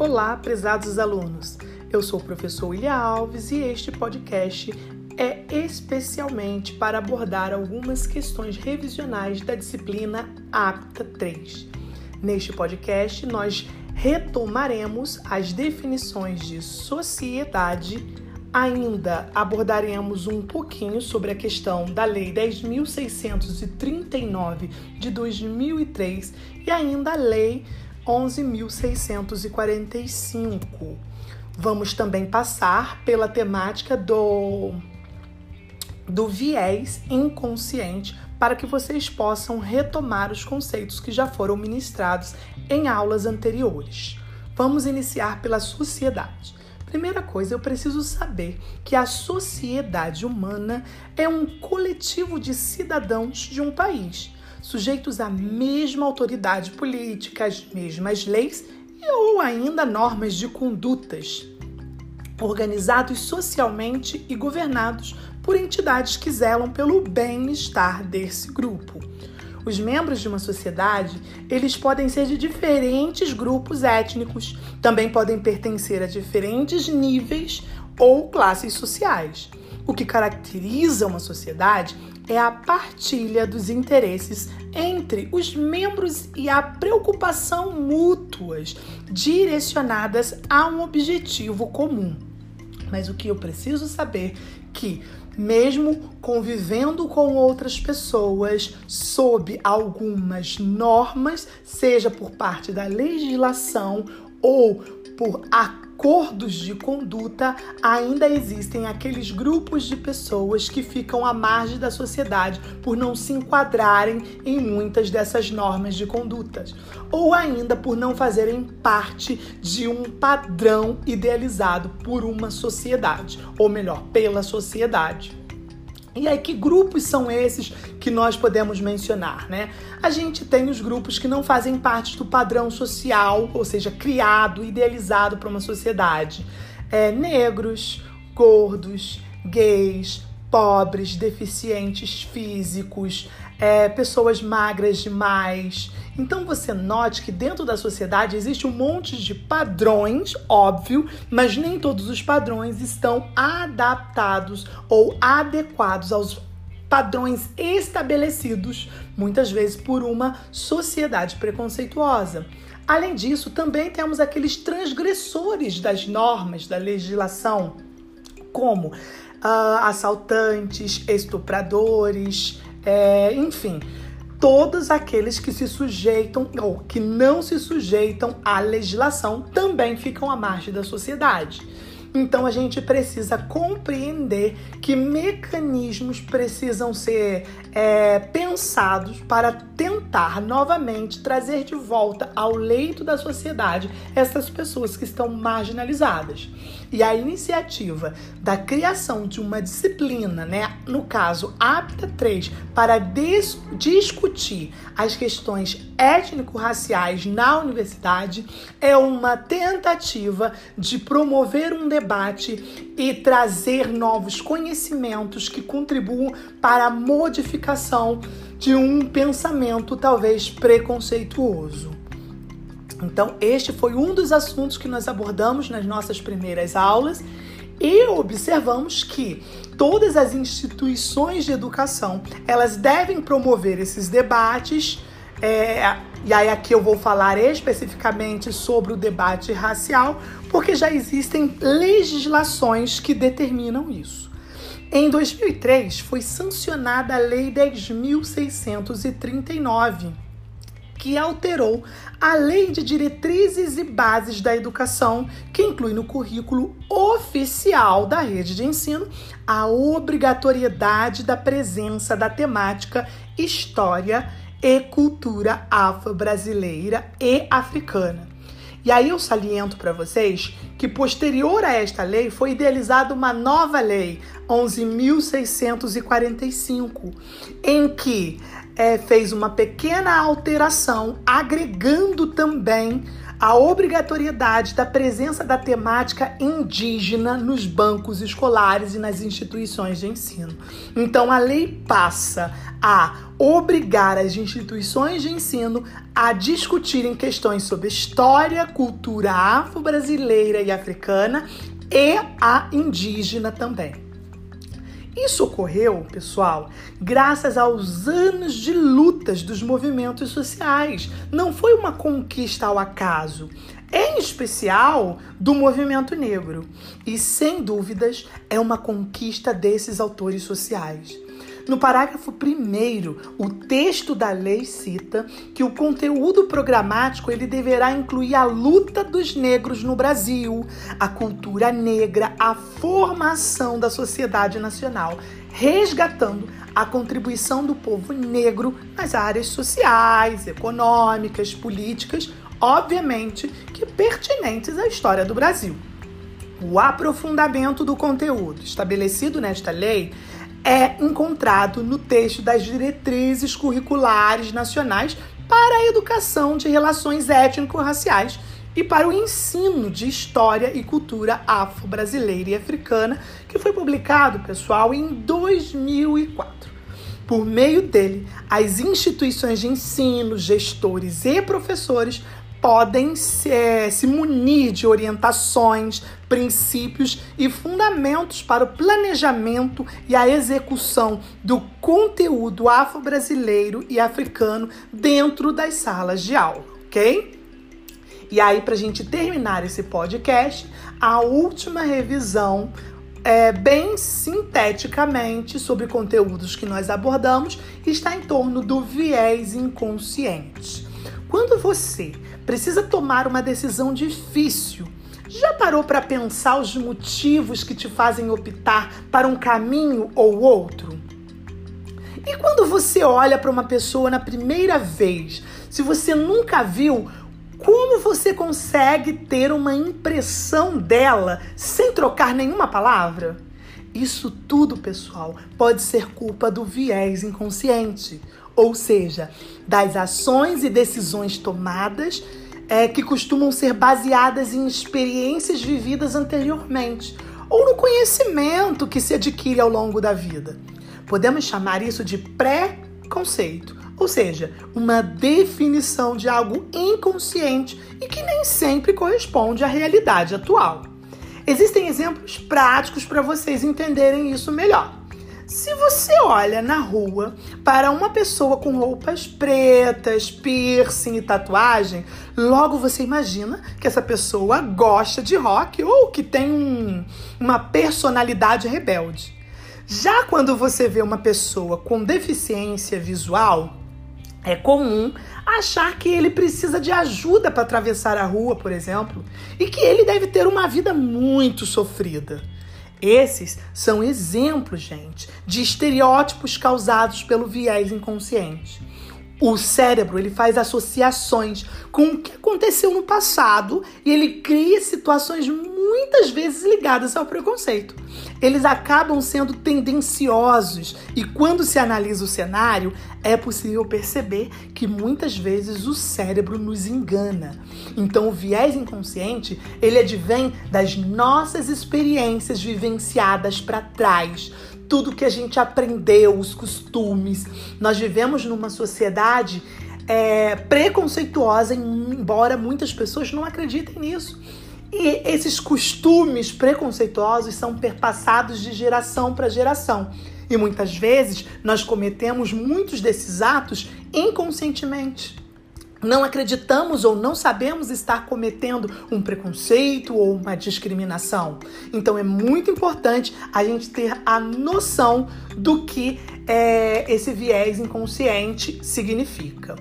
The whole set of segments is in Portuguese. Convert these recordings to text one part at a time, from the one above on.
Olá, prezados alunos. Eu sou o professor William Alves e este podcast é especialmente para abordar algumas questões revisionais da disciplina APTA 3. Neste podcast, nós retomaremos as definições de sociedade, ainda abordaremos um pouquinho sobre a questão da Lei 10.639 de 2003 e ainda a Lei 11.645. Vamos também passar pela temática do, do viés inconsciente para que vocês possam retomar os conceitos que já foram ministrados em aulas anteriores. Vamos iniciar pela sociedade. Primeira coisa, eu preciso saber que a sociedade humana é um coletivo de cidadãos de um país sujeitos à mesma autoridade política, às mesmas leis e ou ainda normas de condutas, organizados socialmente e governados por entidades que zelam pelo bem-estar desse grupo. Os membros de uma sociedade, eles podem ser de diferentes grupos étnicos, também podem pertencer a diferentes níveis ou classes sociais. O que caracteriza uma sociedade é a partilha dos interesses entre os membros e a preocupação mútuas direcionadas a um objetivo comum. Mas o que eu preciso saber que mesmo convivendo com outras pessoas sob algumas normas, seja por parte da legislação ou por acordos de conduta, ainda existem aqueles grupos de pessoas que ficam à margem da sociedade por não se enquadrarem em muitas dessas normas de conduta, ou ainda por não fazerem parte de um padrão idealizado por uma sociedade, ou melhor, pela sociedade. E aí, que grupos são esses que nós podemos mencionar, né? A gente tem os grupos que não fazem parte do padrão social, ou seja, criado, idealizado para uma sociedade. É, negros, gordos, gays, pobres, deficientes físicos, é, pessoas magras demais. Então você note que dentro da sociedade existe um monte de padrões, óbvio, mas nem todos os padrões estão adaptados ou adequados aos padrões estabelecidos, muitas vezes por uma sociedade preconceituosa. Além disso, também temos aqueles transgressores das normas da legislação, como uh, assaltantes, estupradores, é, enfim, todos aqueles que se sujeitam ou que não se sujeitam à legislação também ficam à margem da sociedade. Então a gente precisa compreender que mecanismos precisam ser é, pensados para tentar novamente trazer de volta ao leito da sociedade essas pessoas que estão marginalizadas. E a iniciativa da criação de uma disciplina, né, no caso APTA 3, para discutir as questões étnico-raciais na universidade é uma tentativa de promover um debate e trazer novos conhecimentos que contribuam para a modificação de um pensamento talvez preconceituoso. Então, este foi um dos assuntos que nós abordamos nas nossas primeiras aulas e observamos que todas as instituições de educação elas devem promover esses debates. É, e aí aqui eu vou falar especificamente sobre o debate racial, porque já existem legislações que determinam isso. Em 2003 foi sancionada a Lei 10.639 que alterou a Lei de Diretrizes e Bases da Educação, que inclui no currículo oficial da rede de ensino a obrigatoriedade da presença da temática História e Cultura Afro-Brasileira e Africana. E aí eu saliento para vocês que posterior a esta lei foi idealizada uma nova lei, 11.645, em que é, fez uma pequena alteração, agregando também a obrigatoriedade da presença da temática indígena nos bancos escolares e nas instituições de ensino. Então, a lei passa a obrigar as instituições de ensino a discutirem questões sobre história, cultura afro-brasileira e africana e a indígena também. Isso ocorreu, pessoal, graças aos anos de lutas dos movimentos sociais. Não foi uma conquista ao acaso, em especial do movimento negro. E sem dúvidas é uma conquista desses autores sociais. No parágrafo 1 o texto da lei cita que o conteúdo programático ele deverá incluir a luta dos negros no Brasil, a cultura negra, a formação da sociedade nacional, resgatando a contribuição do povo negro nas áreas sociais, econômicas, políticas, obviamente que pertinentes à história do Brasil. O aprofundamento do conteúdo estabelecido nesta lei é encontrado no texto das diretrizes curriculares nacionais para a educação de relações étnico-raciais e para o ensino de história e cultura afro-brasileira e africana, que foi publicado, pessoal, em 2004. Por meio dele, as instituições de ensino, gestores e professores podem se, se munir de orientações, princípios e fundamentos para o planejamento e a execução do conteúdo afro-brasileiro e africano dentro das salas de aula, ok? E aí, para a gente terminar esse podcast, a última revisão é, bem sinteticamente sobre conteúdos que nós abordamos está em torno do viés inconsciente. Quando você precisa tomar uma decisão difícil, já parou para pensar os motivos que te fazem optar para um caminho ou outro? E quando você olha para uma pessoa na primeira vez, se você nunca viu, como você consegue ter uma impressão dela sem trocar nenhuma palavra? Isso tudo, pessoal, pode ser culpa do viés inconsciente ou seja, das ações e decisões tomadas é, que costumam ser baseadas em experiências vividas anteriormente ou no conhecimento que se adquire ao longo da vida. Podemos chamar isso de pré-conceito, ou seja, uma definição de algo inconsciente e que nem sempre corresponde à realidade atual. Existem exemplos práticos para vocês entenderem isso melhor. Se você olha na rua para uma pessoa com roupas pretas, piercing e tatuagem, logo você imagina que essa pessoa gosta de rock ou que tem um, uma personalidade rebelde. Já quando você vê uma pessoa com deficiência visual, é comum achar que ele precisa de ajuda para atravessar a rua, por exemplo, e que ele deve ter uma vida muito sofrida. Esses são exemplos, gente, de estereótipos causados pelo viés inconsciente. O cérebro ele faz associações com o que aconteceu no passado e ele cria situações muitas vezes ligadas ao preconceito. Eles acabam sendo tendenciosos e quando se analisa o cenário, é possível perceber que muitas vezes o cérebro nos engana. Então o viés inconsciente, ele advém das nossas experiências vivenciadas para trás tudo que a gente aprendeu, os costumes. Nós vivemos numa sociedade é, preconceituosa, embora muitas pessoas não acreditem nisso. E esses costumes preconceituosos são perpassados de geração para geração. E muitas vezes nós cometemos muitos desses atos inconscientemente não acreditamos ou não sabemos estar cometendo um preconceito ou uma discriminação. Então é muito importante a gente ter a noção do que é, esse viés inconsciente significa.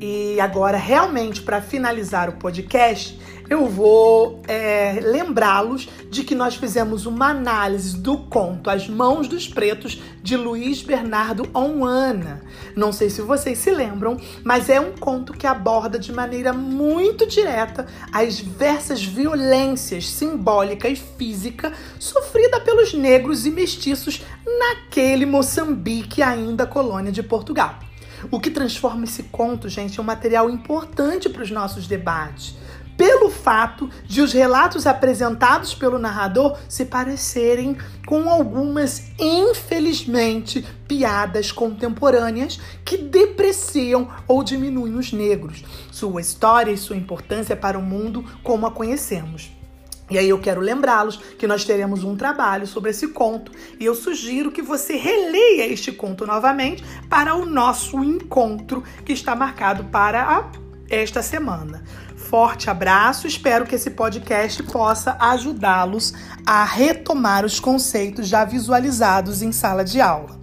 E agora, realmente, para finalizar o podcast, eu vou é, lembrá-los de que nós fizemos uma análise do conto As Mãos dos Pretos de Luiz Bernardo Onana. Não sei se vocês se lembram, mas é um conto que aborda de maneira muito direta as diversas violências simbólica e física sofrida pelos negros e mestiços naquele Moçambique ainda colônia de Portugal. O que transforma esse conto, gente, é um material importante para os nossos debates pelo fato de os relatos apresentados pelo narrador se parecerem com algumas, infelizmente, piadas contemporâneas que depreciam ou diminuem os negros, sua história e sua importância para o mundo como a conhecemos. E aí eu quero lembrá-los que nós teremos um trabalho sobre esse conto e eu sugiro que você releia este conto novamente para o nosso encontro que está marcado para a, esta semana. Forte abraço, espero que esse podcast possa ajudá-los a retomar os conceitos já visualizados em sala de aula.